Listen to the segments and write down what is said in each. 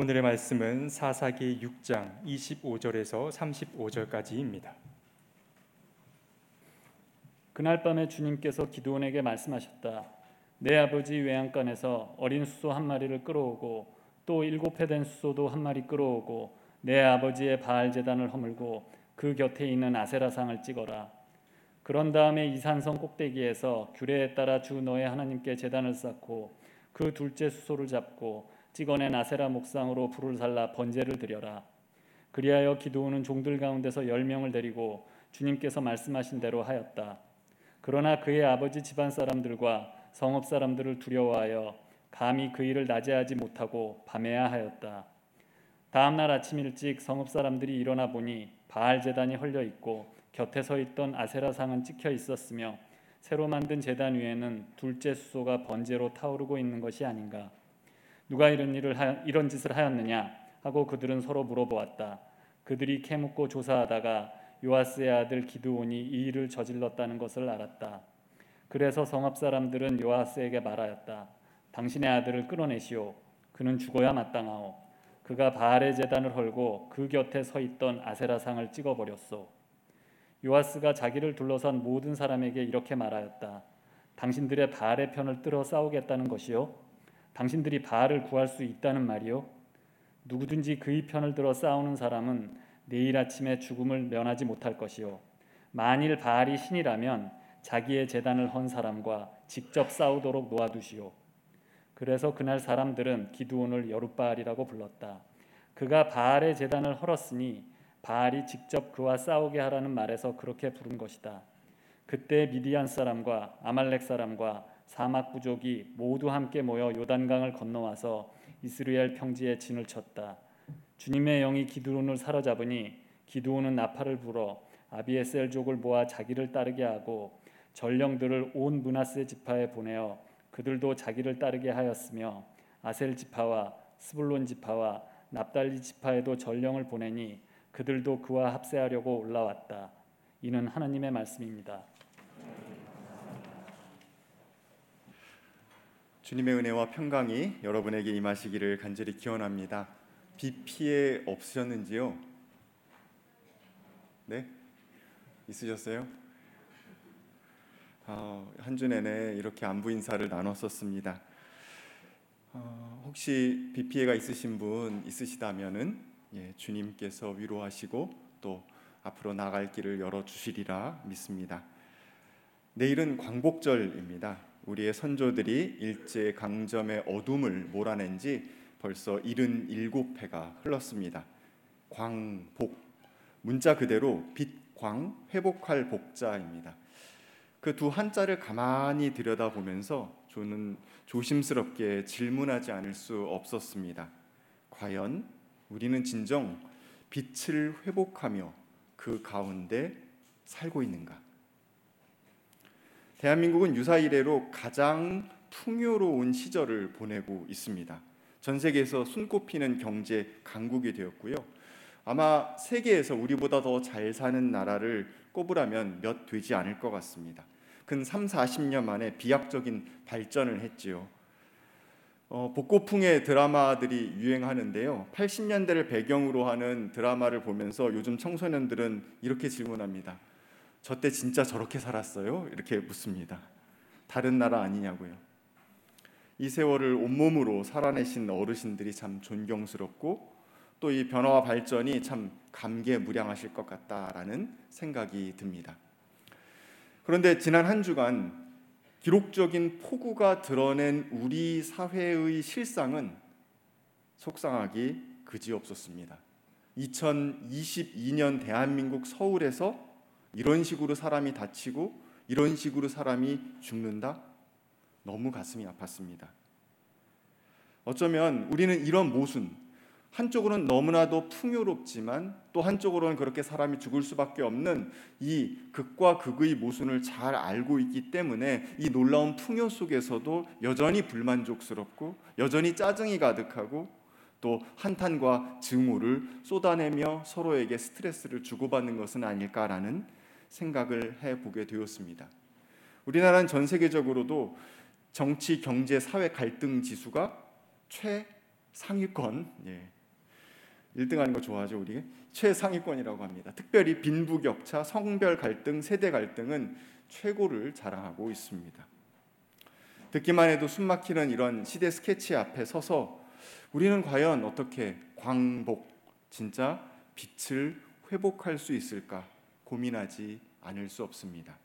오늘의 말씀은 사사기 6장 25절에서 35절까지입니다. 그날 밤에 주님께서 기드온에게 말씀하셨다. 내 아버지 외양간에서 어린 수소 한 마리를 끌어오고 또 일곱 해 된 수소도 한 마리 끌어오고 내 아버지의 바알 제단을 허물고 그 곁에 있는 아세라상을 찍어라. 그런 다음에 이산성 꼭대기에서 규례에 따라 주 너의 하나님께 제단을 쌓고 그 둘째 수소를 잡고 찍어낸 아세라 목상으로 불을 살라 번제를 드려라. 그리하여 기도오는 종들 가운데서 열 명을 데리고 주님께서 말씀하신 대로 하였다. 그러나 그의 아버지 집안 사람들과 성읍 사람들을 두려워하여 감히 그 일을 낮에 하지 못하고 밤에야 하였다. 다음 날 아침 일찍 성읍 사람들이 일어나 보니 바알 제단이 헐려 있고 곁에 서 있던 아세라 상은 찍혀 있었으며 새로 만든 제단 위에는 둘째 수소가 번제로 타오르고 있는 것이 아닌가. 누가 이런 일을 하, 이런 짓을 하였느냐 하고 그들은 서로 물어보았다. 그들이 캐묻고 조사하다가 요아스의 아들 기드온이 이 일을 저질렀다는 것을 알았다. 그래서 성읍 사람들은 요아스에게 말하였다. 당신의 아들을 끌어내시오. 그는 죽어야 마땅하오. 그가 바알의 제단을 헐고 그 곁에 서 있던 아세라상을 찍어 버렸소. 요아스가 자기를 둘러싼 모든 사람에게 이렇게 말하였다. 당신들의 바알의 편을 들어 싸우겠다는 것이요. 당신들이 바알을 구할 수 있다는 말이요. 누구든지 그의 편을 들어 싸우는 사람은 내일 아침에 죽음을 면하지 못할 것이요. 만일 바알이 신이라면 자기의 재단을 헌 사람과 직접 싸우도록 놓아두시오. 그래서 그날 사람들은 기드온을 여룻바알이라고 불렀다. 그가 바알의 재단을 헐었으니 바알이 직접 그와 싸우게 하라는 말에서 그렇게 부른 것이다. 그때 미디안 사람과 아말렉 사람과 사막 부족이 모두 함께 모여 요단강을 건너와서 이스라엘 평지에 진을 쳤다. 주님의 영이 기드온을 사로잡으니 기드온은 나팔을 불어 아비에셀 족을 모아 자기를 따르게 하고 전령들을 온 문하세 지파에 보내어 그들도 자기를 따르게 하였으며 아셀 지파와 스불론 지파와 납달리 지파에도 전령을 보내니 그들도 그와 합세하려고 올라왔다. 이는 하나님의 말씀입니다. 주님의 은혜와 평강이 여러분에게 임하시기를 간절히 기원합니다. 비 피해 없으셨는지요? 네? 있으셨어요? 어, 한주 내내 이렇게 안부 인사를 나눴었습니다. 어, 혹시 비 피해가 있으신 분 있으시다면은 예, 주님께서 위로하시고 또 앞으로 나갈 길을 열어 주시리라 믿습니다. 내일은 광복절입니다. 우리의 선조들이 일제 강점의 어둠을 몰아낸 지 벌써 77회가 흘렀습니다. 광복 문자 그대로 빛광 회복할 복자입니다. 그 두 한자를 가만히 들여다보면서 저는 조심스럽게 질문하지 않을 수 없었습니다. 과연 우리는 진정 빛을 회복하며 그 가운데 살고 있는가? 대한민국은 유사 이래로 가장 풍요로운 시절을 보내고 있습니다. 전 세계에서 손꼽히는 경제 강국이 되었고요. 아마 세계에서 우리보다 더 잘 사는 나라를 꼽으라면 몇 되지 않을 것 같습니다. 근 3, 40년 만에 비약적인 발전을 했지요. 어, 복고풍의 드라마들이 유행하는데요. 80년대를 배경으로 하는 드라마를 보면서 요즘 청소년들은 이렇게 질문합니다. 저 때 진짜 저렇게 살았어요? 이렇게 묻습니다. 다른 나라 아니냐고요. 이 세월을 온몸으로 살아내신 어르신들이 참 존경스럽고 또 이 변화와 발전이 참 감개무량하실 것 같다라는 생각이 듭니다. 그런데 지난 한 주간 기록적인 폭우가 드러낸 우리 사회의 실상은 속상하기 그지없었습니다. 2022년 대한민국 서울에서 이런 식으로 사람이 다치고 이런 식으로 사람이 죽는다? 너무 가슴이 아팠습니다. 어쩌면 우리는 이런 모순, 한쪽으로는 너무나도 풍요롭지만 또 한쪽으로는 그렇게 사람이 죽을 수밖에 없는 이 극과 극의 모순을 잘 알고 있기 때문에 이 놀라운 풍요 속에서도 여전히 불만족스럽고 여전히 짜증이 가득하고 또 한탄과 증오를 쏟아내며 서로에게 스트레스를 주고받는 것은 아닐까라는 생각을 해 보게 되었습니다. 우리나라는 전 세계적으로도 정치, 경제, 사회 갈등 지수가 상위권, 예. 1등하는 거 좋아하죠 우리 최상위권이라고 합니다. 특별히 빈부 격차, 성별 갈등, 세대 갈등은 최고를 자랑하고 있습니다. 듣기만 해도 숨막히는 이런 시대 스케치 앞에 서서 우리는 과연 어떻게 광복, 진짜 빛을 회복할 수 있을까 고민하지 않을 수 없습니다.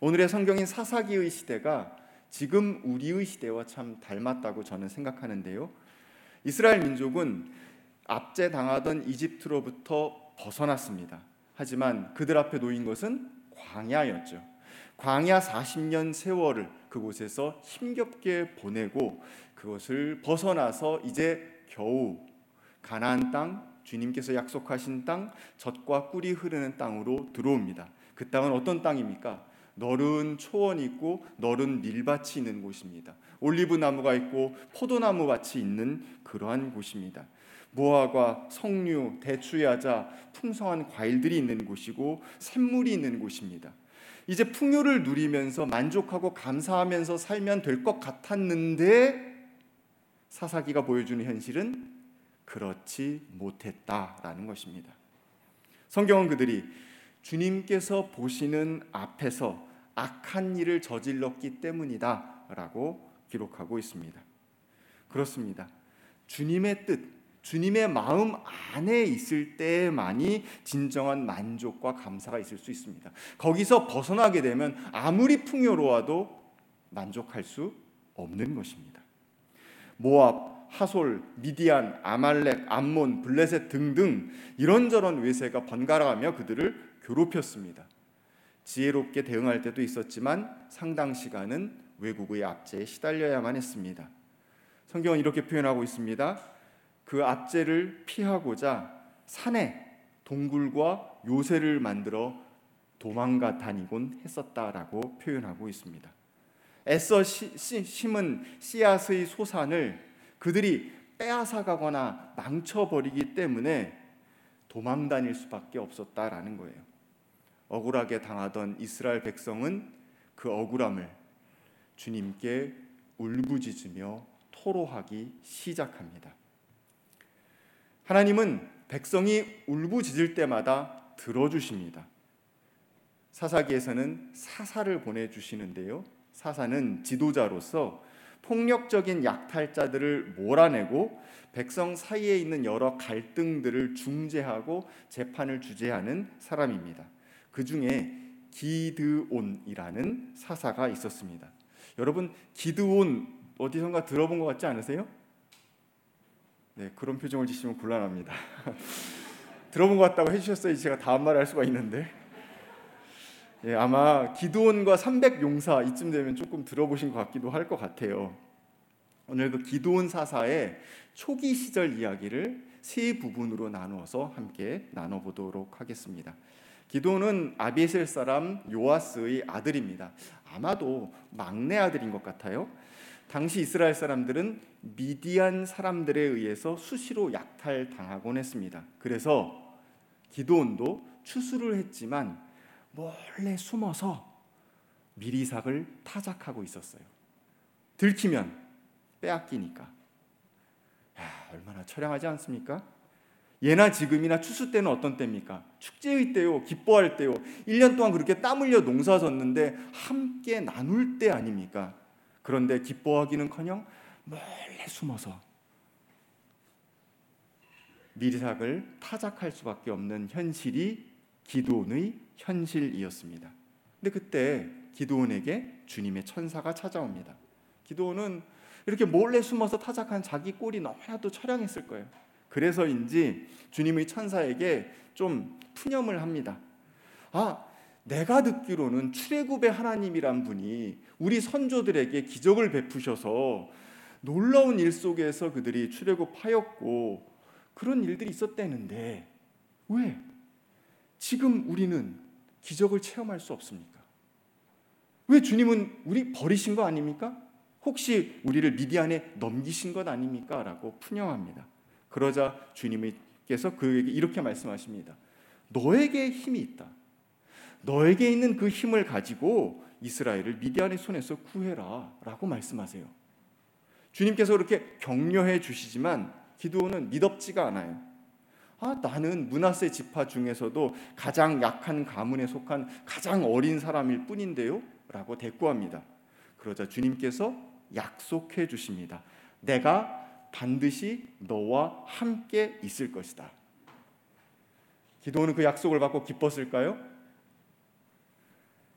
오늘의 성경인 사사기의 시대가 지금 우리의 시대와 참 닮았다고 저는 생각하는데요. 이스라엘 민족은 압제 당하던 이집트로부터 벗어났습니다. 하지만 그들 앞에 놓인 것은 광야였죠. 광야 40년 세월을 그곳에서 힘겹게 보내고 그것을 벗어나서 이제 겨우 가나안 땅 주님께서 약속하신 땅 젖과 꿀이 흐르는 땅으로 들어옵니다. 그 땅은 어떤 땅입니까? 너른 초원이 있고 너른 밀밭이 있는 곳입니다. 올리브 나무가 있고 포도나무 밭이 있는 그러한 곳입니다. 무화과, 석류, 대추야자, 풍성한 과일들이 있는 곳이고 샘물이 있는 곳입니다. 이제 풍요를 누리면서 만족하고 감사하면서 살면 될 것 같았는데 사사기가 보여주는 현실은 그렇지 못했다라는 것입니다. 성경은 그들이 주님께서 보시는 앞에서 악한 일을 저질렀기 때문이다라고 기록하고 있습니다. 그렇습니다. 주님의 뜻, 주님의 마음 안에 있을 때만이 진정한 만족과 감사가 있을 수 있습니다. 거기서 벗어나게 되면 아무리 풍요로워도 만족할 수 없는 것입니다. 모압, 하솔, 미디안, 아말렉, 암몬, 블레셋 등등 이런저런 외세가 번갈아가며 그들을 괴롭혔습니다. 지혜롭게 대응할 때도 있었지만 상당 시간은 외국의 압제에 시달려야만 했습니다. 성경은 이렇게 표현하고 있습니다. 그 압제를 피하고자 산에 동굴과 요새를 만들어 도망가 다니곤 했었다라고 표현하고 있습니다. 애써 심은 씨앗의 소산을 그들이 빼앗아가거나 망쳐버리기 때문에 도망 다닐 수밖에 없었다라는 거예요. 억울하게 당하던 이스라엘 백성은 그 억울함을 주님께 울부짖으며 토로하기 시작합니다. 하나님은 백성이 울부짖을 때마다 들어주십니다. 사사기에서는 사사를 보내주시는데요. 사사는 지도자로서 폭력적인 약탈자들을 몰아내고 백성 사이에 있는 여러 갈등들을 중재하고 재판을 주재하는 사람입니다. 그 중에 기드온이라는 사사가 있었습니다. 여러분 기드온 어디선가 들어본 것 같지 않으세요? 네 그런 표정을 지시면 곤란합니다. 들어본 것 같다고 해주셨어야 제가 다음 말을 할 수가 있는데 예, 아마 기드온과 300 용사 이쯤 되면 조금 들어보신 것 같기도 할 것 같아요. 오늘 그 기드온 사사의 초기 시절 이야기를 세 부분으로 나누어서 함께 나눠보도록 하겠습니다. 기도는 아비에셀 사람 요아스의 아들입니다. 아마도 막내 아들인 것 같아요. 당시 이스라엘 사람들은 미디안 사람들에 의해서 수시로 약탈당하곤 했습니다. 그래서 기도원도 추수를 했지만 몰래 숨어서 미리삭을 타작하고 있었어요. 들키면 빼앗기니까. 야, 얼마나 처량하지 않습니까? 예나 지금이나 추수 때는 어떤 때입니까? 축제의 때요, 기뻐할 때요. 1년 동안 그렇게 땀 흘려 농사 졌는데 함께 나눌 때 아닙니까? 그런데 기뻐하기는커녕 몰래 숨어서 미리삭을 타작할 수밖에 없는 현실이 기도원의 현실이었습니다. 근데 그때 기도원에게 주님의 천사가 찾아옵니다. 기도원은 이렇게 몰래 숨어서 타작한 자기 꼴이 너무나도 처량했을 거예요. 그래서인지 주님의 천사에게 좀 푸념을 합니다. 아, 내가 듣기로는 출애굽의 하나님이란 분이 우리 선조들에게 기적을 베푸셔서 놀라운 일 속에서 그들이 출애굽하였고 그런 일들이 있었다는데 왜 지금 우리는 기적을 체험할 수 없습니까? 왜 주님은 우리 버리신 거 아닙니까? 혹시 우리를 미디안에 넘기신 것 아닙니까? 라고 푸념합니다. 그러자 주님께서 그에게 이렇게 말씀하십니다. 너에게 힘이 있다. 너에게 있는 그 힘을 가지고 이스라엘을 미디안의 손에서 구해라 라고 말씀하세요. 주님께서 그렇게 격려해 주시지만 기도는 미덥지가 않아요. 아, 나는 문하세 지파 중에서도 가장 약한 가문에 속한 가장 어린 사람일 뿐인데요. 라고 대꾸합니다. 그러자 주님께서 약속해 주십니다. 내가 반드시 너와 함께 있을 것이다. 기도는 그 약속을 받고 기뻤을까요?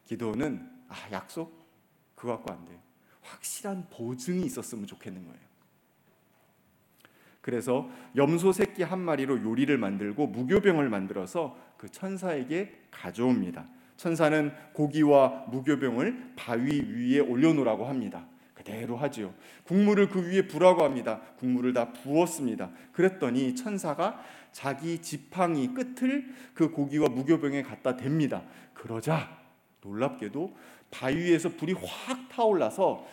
기도는 아, 약속 그거 갖고 안 돼요. 확실한 보증이 있었으면 좋겠는 거예요. 그래서 염소 새끼 한 마리로 요리를 만들고 무교병을 만들어서 그 천사에게 가져옵니다. 천사는 고기와 무교병을 바위 위에 올려놓으라고 합니다. 그대로 하지요. 국물을 그 위에 부라고 합니다. 국물을 다 부었습니다. 그랬더니 천사가 자기 지팡이 끝을 그 고기와 무교병에 갖다 댑니다. 그러자 놀랍게도 바위에서 불이 확 타올라서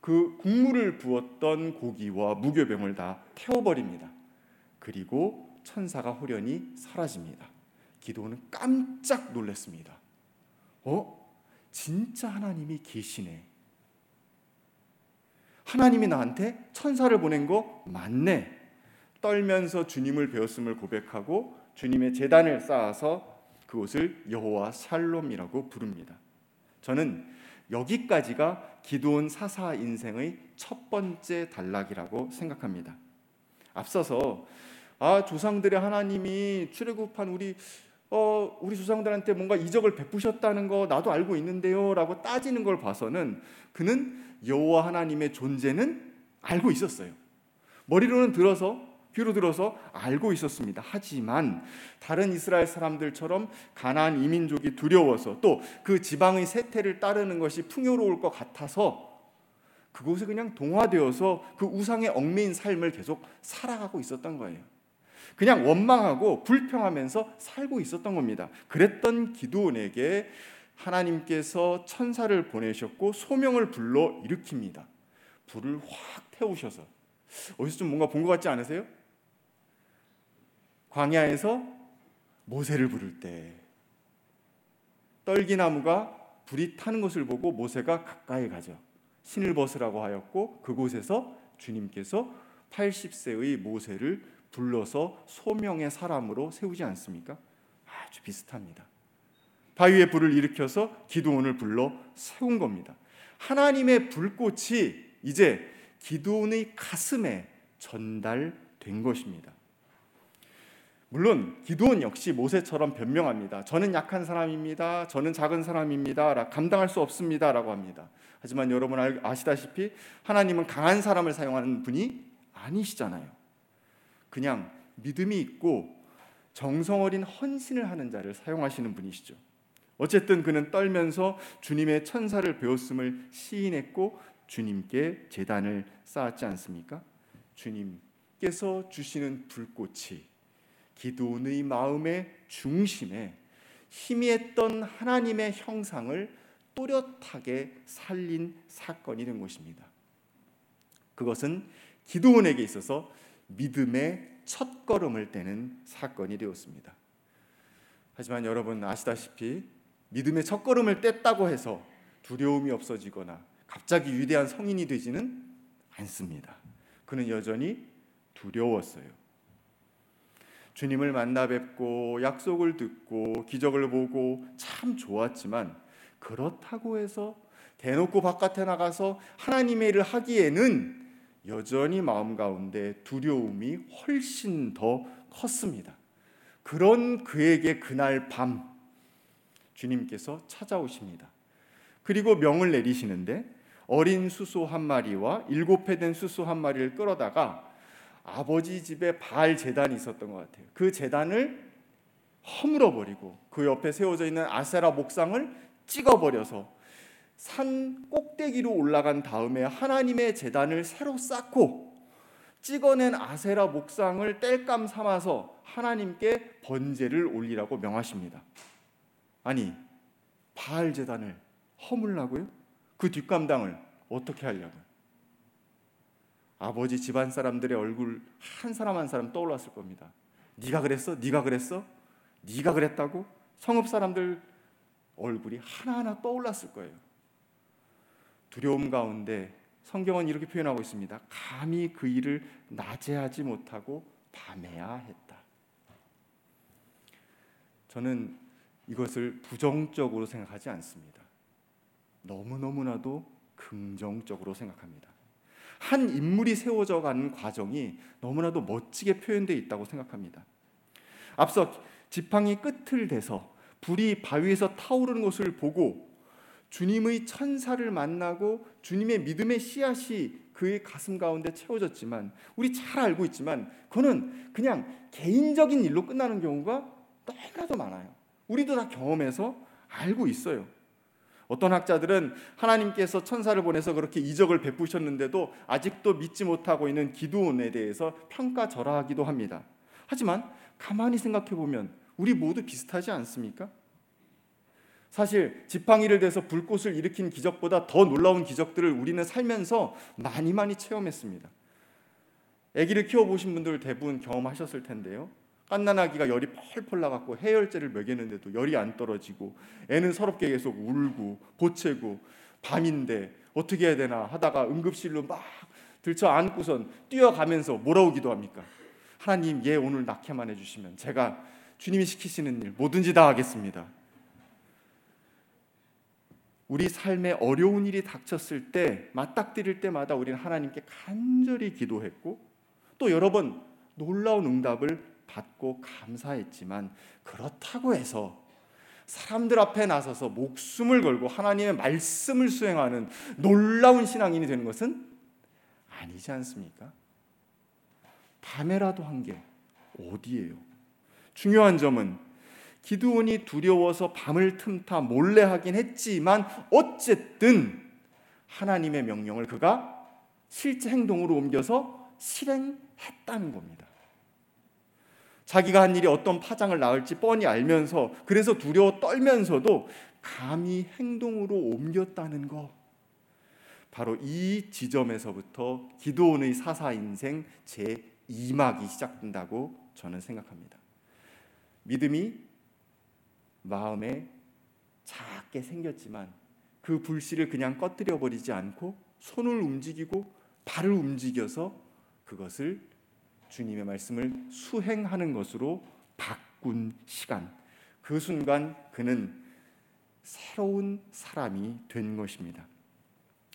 그 국물을 부었던 고기와 무교병을 다 태워버립니다. 그리고 천사가 호련히 사라집니다. 기도는 깜짝 놀랐습니다. 어? 진짜 하나님이 계시네. 하나님이 나한테 천사를 보낸 거 맞네. 떨면서 주님을 배웠음을 고백하고 주님의 재단을 쌓아서 그곳을 여호와 샬롬이라고 부릅니다. 저는 여기까지가 기도원 사사 인생의 첫 번째 단락이라고 생각합니다. 앞서서 아 조상들의 하나님이 출애굽한 우리 어 우리 조상들한테 뭔가 이적을 베푸셨다는 거 나도 알고 있는데요라고 따지는 걸 봐서는 그는 여호와 하나님의 존재는 알고 있었어요. 머리로는 들어서 귀로 들어서 알고 있었습니다. 하지만 다른 이스라엘 사람들처럼 가나안 이민족이 두려워서 또 그 지방의 세태를 따르는 것이 풍요로울 것 같아서 그곳에 그냥 동화되어서 그 우상의 얽매인 삶을 계속 살아가고 있었던 거예요. 그냥 원망하고 불평하면서 살고 있었던 겁니다. 그랬던 기도원에게 하나님께서 천사를 보내셨고 소명을 불러 일으킵니다. 불을 확 태우셔서 어디서 좀 뭔가 본 것 같지 않으세요? 광야에서 모세를 부를 때 떨기나무가 불이 타는 것을 보고 모세가 가까이 가죠. 신을 벗으라고 하였고 그곳에서 주님께서 80세의 모세를 불러서 소명의 사람으로 세우지 않습니까? 아주 비슷합니다. 바위에 불을 일으켜서 기도원을 불러 세운 겁니다. 하나님의 불꽃이 이제 기도원의 가슴에 전달된 것입니다. 물론 기도원 역시 모세처럼 변명합니다. 저는 약한 사람입니다. 저는 작은 사람입니다. 감당할 수 없습니다라고 합니다. 하지만 여러분 아시다시피 하나님은 강한 사람을 사용하는 분이 아니시잖아요. 그냥 믿음이 있고 정성 어린 헌신을 하는 자를 사용하시는 분이시죠. 어쨌든 그는 떨면서 주님의 천사를 배웠음을 시인했고 주님께 재단을 쌓았지 않습니까? 주님께서 주시는 불꽃이 기도원의 마음의 중심에 희미했던 하나님의 형상을 또렷하게 살린 사건이 된 것입니다. 그것은 기도원에게 있어서 믿음의 첫 걸음을 떼는 사건이 되었습니다. 하지만 여러분 아시다시피 믿음의 첫 걸음을 뗐다고 해서 두려움이 없어지거나 갑자기 위대한 성인이 되지는 않습니다. 그는 여전히 두려웠어요. 주님을 만나 뵙고 약속을 듣고 기적을 보고 참 좋았지만 그렇다고 해서 대놓고 바깥에 나가서 하나님의 일을 하기에는 여전히 마음 가운데 두려움이 훨씬 더 컸습니다. 그런 그에게 그날 밤 주님께서 찾아오십니다. 그리고 명을 내리시는데 어린 수소 한 마리와 일곱 해 된 수소 한 마리를 끌어다가 아버지 집에 바알 재단이 있었던 것 같아요. 그 재단을 허물어 버리고 그 옆에 세워져 있는 아세라 목상을 찍어 버려서 산 꼭대기로 올라간 다음에 하나님의 재단을 새로 쌓고 찍어낸 아세라 목상을 땔감 삼아서 하나님께 번제를 올리라고 명하십니다. 아니 바알 재단을 허물라고요? 그 뒷감당을 어떻게 하려고요? 아버지 집안 사람들의 얼굴 한 사람 한 사람 떠올랐을 겁니다. 네가 그랬어? 네가 그랬어? 네가 그랬다고? 성읍 사람들 얼굴이 하나하나 떠올랐을 거예요. 두려움 가운데 성경은 이렇게 표현하고 있습니다. 감히 그 일을 낮에 하지 못하고 밤에야 했다. 저는 이것을 부정적으로 생각하지 않습니다. 너무너무나도 긍정적으로 생각합니다. 한 인물이 세워져 가는 과정이 너무나도 멋지게 표현되어 있다고 생각합니다. 앞서 지팡이 끝을 대서 불이 바위에서 타오르는 것을 보고 주님의 천사를 만나고 주님의 믿음의 씨앗이 그의 가슴 가운데 채워졌지만 우리 잘 알고 있지만 그거는 그냥 개인적인 일로 끝나는 경우가 너무나도 많아요. 우리도 다 경험해서 알고 있어요. 어떤 학자들은 하나님께서 천사를 보내서 그렇게 이적을 베푸셨는데도 아직도 믿지 못하고 있는 기도원에 대해서 평가절하하기도 합니다. 하지만 가만히 생각해 보면 우리 모두 비슷하지 않습니까? 사실 지팡이를 대서 불꽃을 일으킨 기적보다 더 놀라운 기적들을 우리는 살면서 많이 많이 체험했습니다. 아기를 키워 보신 분들 대부분 경험하셨을 텐데요. 갓난아기가 열이 펄펄 나갖고 해열제를 먹였는데도 열이 안 떨어지고 애는 서럽게 계속 울고 보채고 밤인데 어떻게 해야 되나 하다가 응급실로 막 들쳐 안고선 뛰어가면서 뭐라고 기도합니까? 하나님 얘 오늘 낳게만 해주시면 제가 주님이 시키시는 일 뭐든지 다 하겠습니다. 우리 삶에 어려운 일이 닥쳤을 때 맞닥뜨릴 때마다 우리는 하나님께 간절히 기도했고 또 여러 번 놀라운 응답을 받고 감사했지만 그렇다고 해서 사람들 앞에 나서서 목숨을 걸고 하나님의 말씀을 수행하는 놀라운 신앙인이 되는 것은 아니지 않습니까? 밤에라도 한 게 어디예요? 중요한 점은 기드온이 두려워서 밤을 틈타 몰래 하긴 했지만 어쨌든 하나님의 명령을 그가 실제 행동으로 옮겨서 실행했다는 겁니다. 자기가 한 일이 어떤 파장을 낳을지 뻔히 알면서 그래서 두려워 떨면서도 감히 행동으로 옮겼다는 거. 바로 이 지점에서부터 기도원의 사사 인생 제 2막이 시작된다고 저는 생각합니다. 믿음이 마음에 작게 생겼지만 그 불씨를 그냥 꺼뜨려 버리지 않고 손을 움직이고 발을 움직여서 그것을 주님의 말씀을 수행하는 것으로 바꾼 시간. 그 순간 그는 새로운 사람이 된 것입니다.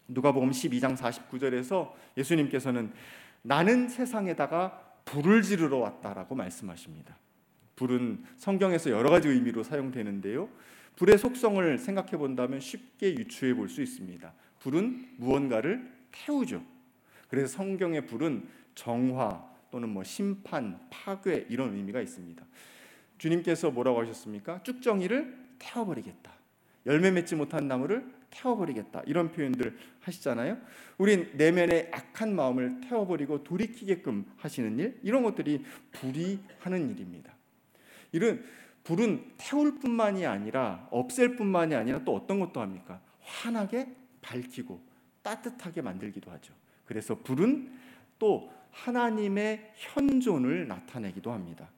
누가복음 12장 49절에서 예수님께서는 나는 세상에다가 불을 지르러 왔다라고 말씀하십니다. 불은 성경에서 여러 가지 의미로 사용되는데요. 불의 속성을 생각해 본다면 쉽게 유추해 볼 수 있습니다. 불은 무언가를 태우죠. 그래서 성경의 불은 정화 또는 뭐 심판, 파괴 이런 의미가 있습니다. 주님께서 뭐라고 하셨습니까? 쭉정이를 태워버리겠다. 열매 맺지 못한 나무를 태워버리겠다. 이런 표현들 하시잖아요. 우린 내면의 악한 마음을 태워버리고 돌이키게끔 하시는 일, 이런 것들이 불이 하는 일입니다. 이런 불은 태울 뿐만이 아니라 없앨 뿐만이 아니라 또 어떤 것도 합니까? 환하게 밝히고 따뜻하게 만들기도 하죠. 그래서 불은 또 하나님의 현존을 나타내기도 합니다.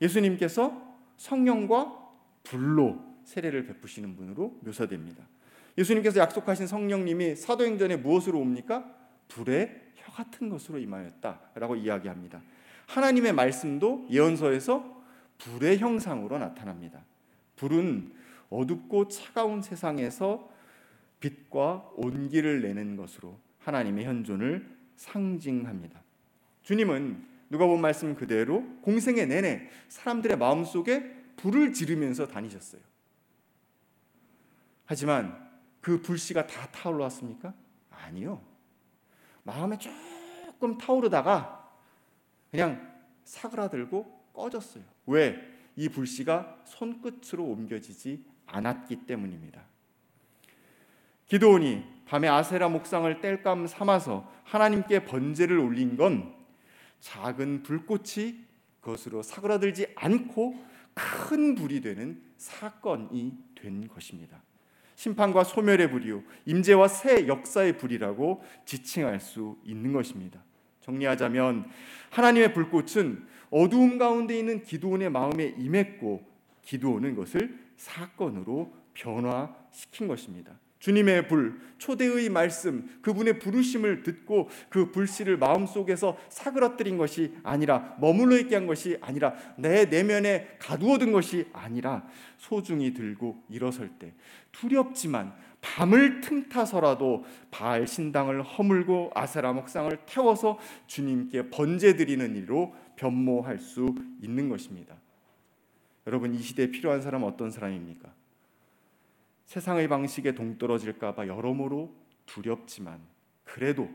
예수님께서 성령과 불로 세례를 베푸시는 분으로 묘사됩니다. 예수님께서 약속하신 성령님이 사도행전에 무엇으로 옵니까? 불의 혀 같은 것으로 임하였다라고 이야기합니다. 하나님의 말씀도 예언서에서 불의 형상으로 나타납니다. 불은 어둡고 차가운 세상에서 빛과 온기를 내는 것으로 하나님의 현존을 상징합니다. 주님은 누가 본 말씀 그대로 공생의 내내 사람들의 마음 속에 불을 지르면서 다니셨어요. 하지만 그 불씨가 다 타올랐습니까? 아니요. 마음에 조금 타오르다가 그냥 사그라들고 꺼졌어요. 왜? 이 불씨가 손끝으로 옮겨지지 않았기 때문입니다. 기도원이 밤에 아세라 목상을 뗄감 삼아서 하나님께 번제를 올린 건 작은 불꽃이 그것으로 사그라들지 않고 큰 불이 되는 사건이 된 것입니다. 심판과 소멸의 불이요 임재와 새 역사의 불이라고 지칭할 수 있는 것입니다. 정리하자면 하나님의 불꽃은 어두움 가운데 있는 기도원의 마음에 임했고 기도원은 것을 사건으로 변화시킨 것입니다. 주님의 불, 초대의 말씀, 그분의 부르심을 듣고 그 불씨를 마음속에서 사그러뜨린 것이 아니라 머물러 있게 한 것이 아니라 내 내면에 가두어둔 것이 아니라 소중히 들고 일어설 때 두렵지만 밤을 틈타서라도 바알 신당을 허물고 아세라 목상을 태워서 주님께 번제 드리는 일로 변모할 수 있는 것입니다. 여러분 이 시대에 필요한 사람은 어떤 사람입니까? 세상의 방식에 동떨어질까봐 여러모로 두렵지만 그래도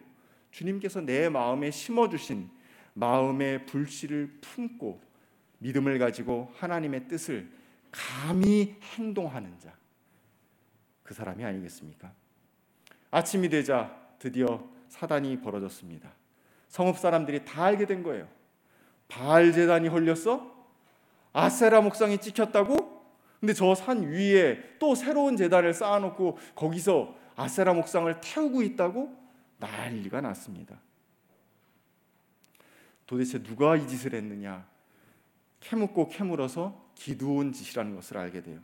주님께서 내 마음에 심어주신 마음의 불씨를 품고 믿음을 가지고 하나님의 뜻을 감히 행동하는 자, 그 사람이 아니겠습니까? 아침이 되자 드디어 사단이 벌어졌습니다. 성읍 사람들이 다 알게 된 거예요. 바알 제단이 헐렸어? 아세라 목상이 찍혔다고? 근데 저 산 위에 또 새로운 재단을 쌓아놓고 거기서 아세라 목상을 태우고 있다고 난리가 났습니다. 도대체 누가 이 짓을 했느냐? 캐묻고 캐물어서 기두온 짓이라는 것을 알게 돼요.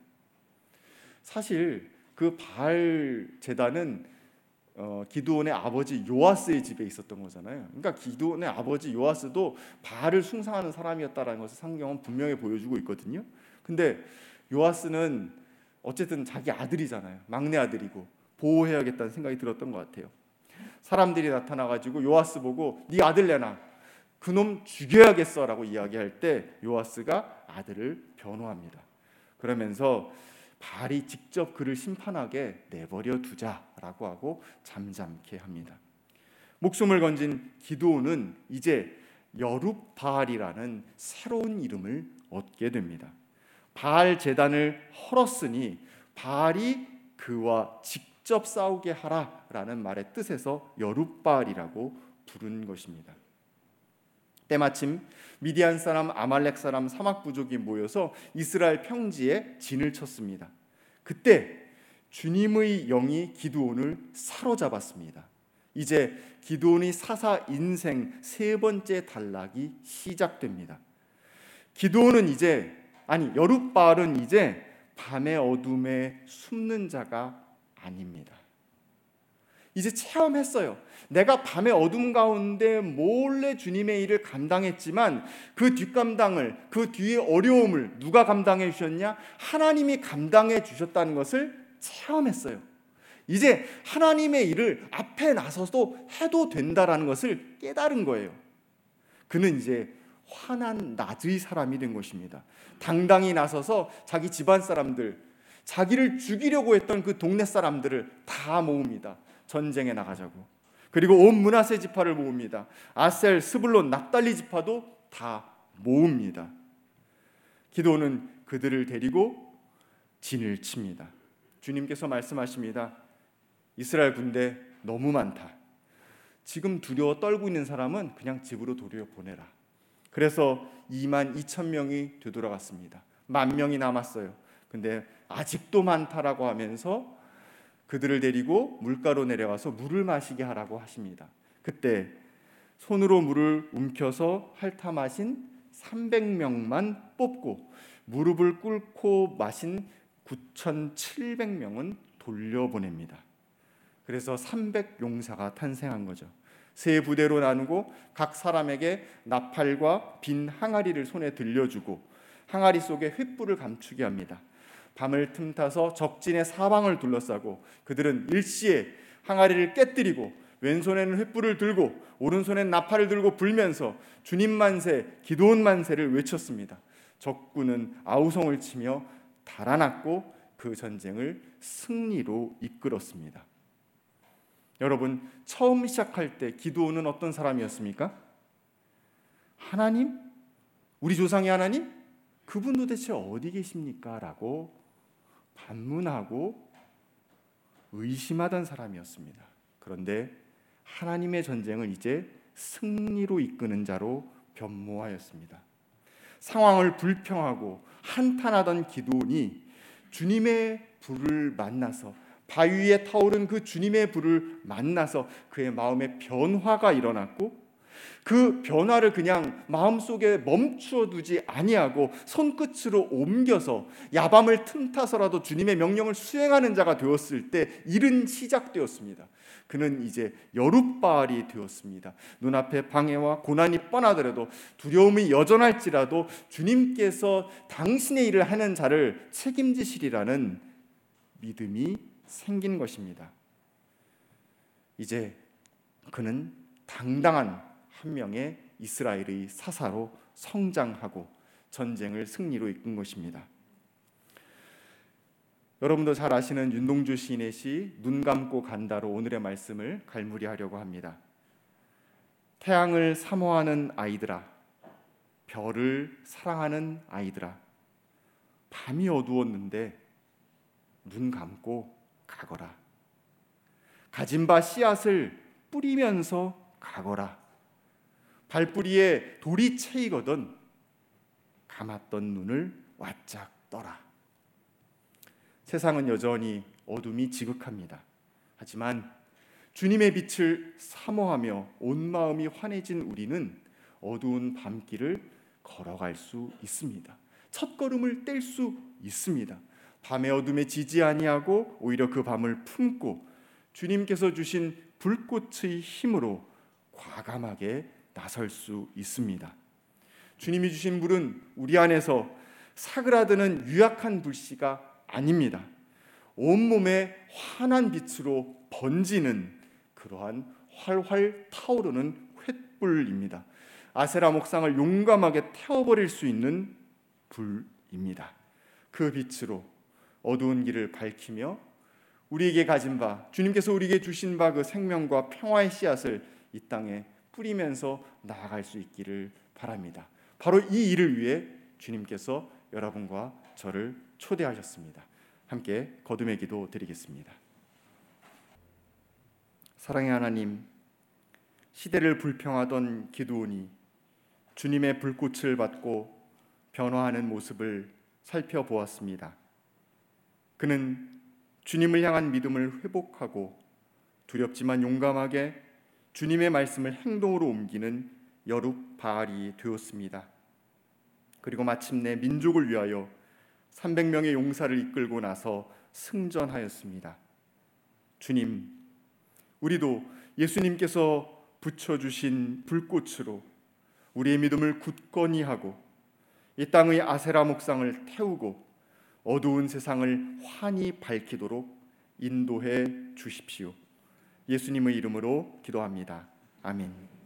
사실 그 바알 재단은 어, 기두온의 아버지 요아스의 집에 있었던 거잖아요. 그러니까 기두온의 아버지 요아스도 바알을 숭상하는 사람이었다라는 것을 성경은 분명히 보여주고 있거든요. 근데 요아스는 어쨌든 자기 아들이잖아요. 막내 아들이고 보호해야겠다는 생각이 들었던 것 같아요. 사람들이 나타나 가지고 요아스 보고 네 아들 내놔. 그놈 죽여야겠어라고 이야기할 때 요아스가 아들을 변호합니다. 그러면서 발이 직접 그를 심판하게 내버려 두자라고 하고 잠잠케 합니다. 목숨을 건진 기도는 이제 여룻바알이라는 새로운 이름을 얻게 됩니다. 바알 제단을 헐었으니 바알이 그와 직접 싸우게 하라라는 말의 뜻에서 여룻바알이라고 부른 것입니다. 때마침 미디안 사람, 아말렉 사람, 사막 부족이 모여서 이스라엘 평지에 진을 쳤습니다. 그때 주님의 영이 기드온을 사로잡았습니다. 이제 기드온이 사사 인생 세 번째 단락이 시작됩니다. 기드온은 이제 아니 여룻바알은 이제 밤의 어둠에 숨는 자가 아닙니다. 이제 체험했어요. 내가 밤의 어둠 가운데 몰래 주님의 일을 감당했지만 그 뒷감당을 그 뒤의 어려움을 누가 감당해 주셨냐? 하나님이 감당해 주셨다는 것을 체험했어요. 이제 하나님의 일을 앞에 나서도 해도 된다라는 것을 깨달은 거예요. 그는 이제 화난 낮의 사람이 된 것입니다. 당당히 나서서 자기 집안 사람들, 자기를 죽이려고 했던 그 동네 사람들을 다 모읍니다. 전쟁에 나가자고. 그리고 온 문하세 지파를 모읍니다. 아셀, 스불론, 납달리 지파도 다 모읍니다. 기도는 그들을 데리고 진을 칩니다. 주님께서 말씀하십니다. 이스라엘 군대 너무 많다. 지금 두려워 떨고 있는 사람은 그냥 집으로 도려 보내라. 그래서 2만 2천 명이 되돌아갔습니다. 만 명이 남았어요. 근데 아직도 많다라고 하면서 그들을 데리고 물가로 내려와서 물을 마시게 하라고 하십니다. 그때 손으로 물을 움켜서 핥아 마신 300명만 뽑고 무릎을 꿇고 마신 9,700명은 돌려보냅니다. 그래서 300 용사가 탄생한 거죠. 세 부대로 나누고 각 사람에게 나팔과 빈 항아리를 손에 들려주고 항아리 속에 횃불을 감추게 합니다. 밤을 틈타서 적진의 사방을 둘러싸고 그들은 일시에 항아리를 깨뜨리고 왼손에는 횃불을 들고 오른손엔 나팔을 들고 불면서 주님 만세, 기도원 만세를 외쳤습니다. 적군은 아우성을 치며 달아났고 그 전쟁을 승리로 이끌었습니다. 여러분 처음 시작할 때 기도는 어떤 사람이었습니까? 하나님? 우리 조상의 하나님? 그분 도대체 어디 계십니까? 라고 반문하고 의심하던 사람이었습니다. 그런데 하나님의 전쟁을 이제 승리로 이끄는 자로 변모하였습니다. 상황을 불평하고 한탄하던 기도원이 주님의 불을 만나서 바위에 타오른 그 주님의 불을 만나서 그의 마음에 변화가 일어났고 그 변화를 그냥 마음속에 멈추어 두지 아니하고 손끝으로 옮겨서 야밤을 틈타서라도 주님의 명령을 수행하는 자가 되었을 때 일은 시작되었습니다. 그는 이제 여룻바알이 되었습니다. 눈앞에 방해와 고난이 뻔하더라도 두려움이 여전할지라도 주님께서 당신의 일을 하는 자를 책임지시리라는 믿음이 생긴 것입니다. 이제 그는 당당한 한 명의 이스라엘의 사사로 성장하고 전쟁을 승리로 이끈 것입니다. 여러분도 잘 아시는 윤동주 시인의 시 눈 감고 간다로 오늘의 말씀을 갈무리하려고 합니다. 태양을 사모하는 아이들아, 별을 사랑하는 아이들아, 밤이 어두웠는데 눈 감고 가거라. 가진 바 씨앗을 뿌리면서 가거라. 발뿌리에 돌이 채이거든 감았던 눈을 와짝 떠라. 세상은 여전히 어둠이 지극합니다. 하지만 주님의 빛을 사모하며 온 마음이 환해진 우리는 어두운 밤길을 걸어갈 수 있습니다. 첫 걸음을 뗄 수 있습니다. 밤의 어둠에 지지 아니하고 오히려 그 밤을 품고 주님께서 주신 불꽃의 힘으로 과감하게 나설 수 있습니다. 주님이 주신 불은 우리 안에서 사그라드는 유약한 불씨가 아닙니다. 온몸에 환한 빛으로 번지는 그러한 활활 타오르는 횃불입니다. 아세라 목상을 용감하게 태워버릴 수 있는 불입니다. 그 빛으로 어두운 길을 밝히며 우리에게 가진 바 주님께서 우리에게 주신 바 그 생명과 평화의 씨앗을 이 땅에 뿌리면서 나아갈 수 있기를 바랍니다. 바로 이 일을 위해 주님께서 여러분과 저를 초대하셨습니다. 함께 거듭의 기도 드리겠습니다. 사랑의 하나님, 시대를 불평하던 기도원이 주님의 불꽃을 받고 변화하는 모습을 살펴보았습니다. 그는 주님을 향한 믿음을 회복하고 두렵지만 용감하게 주님의 말씀을 행동으로 옮기는 여룹 바알이 되었습니다. 그리고 마침내 민족을 위하여 300명의 용사를 이끌고 나서 승전하였습니다. 주님, 우리도 예수님께서 붙여주신 불꽃으로 우리의 믿음을 굳건히 하고 이 땅의 아세라 목상을 태우고 어두운 세상을 환히 밝히도록 인도해 주십시오. 예수님의 이름으로 기도합니다. 아멘.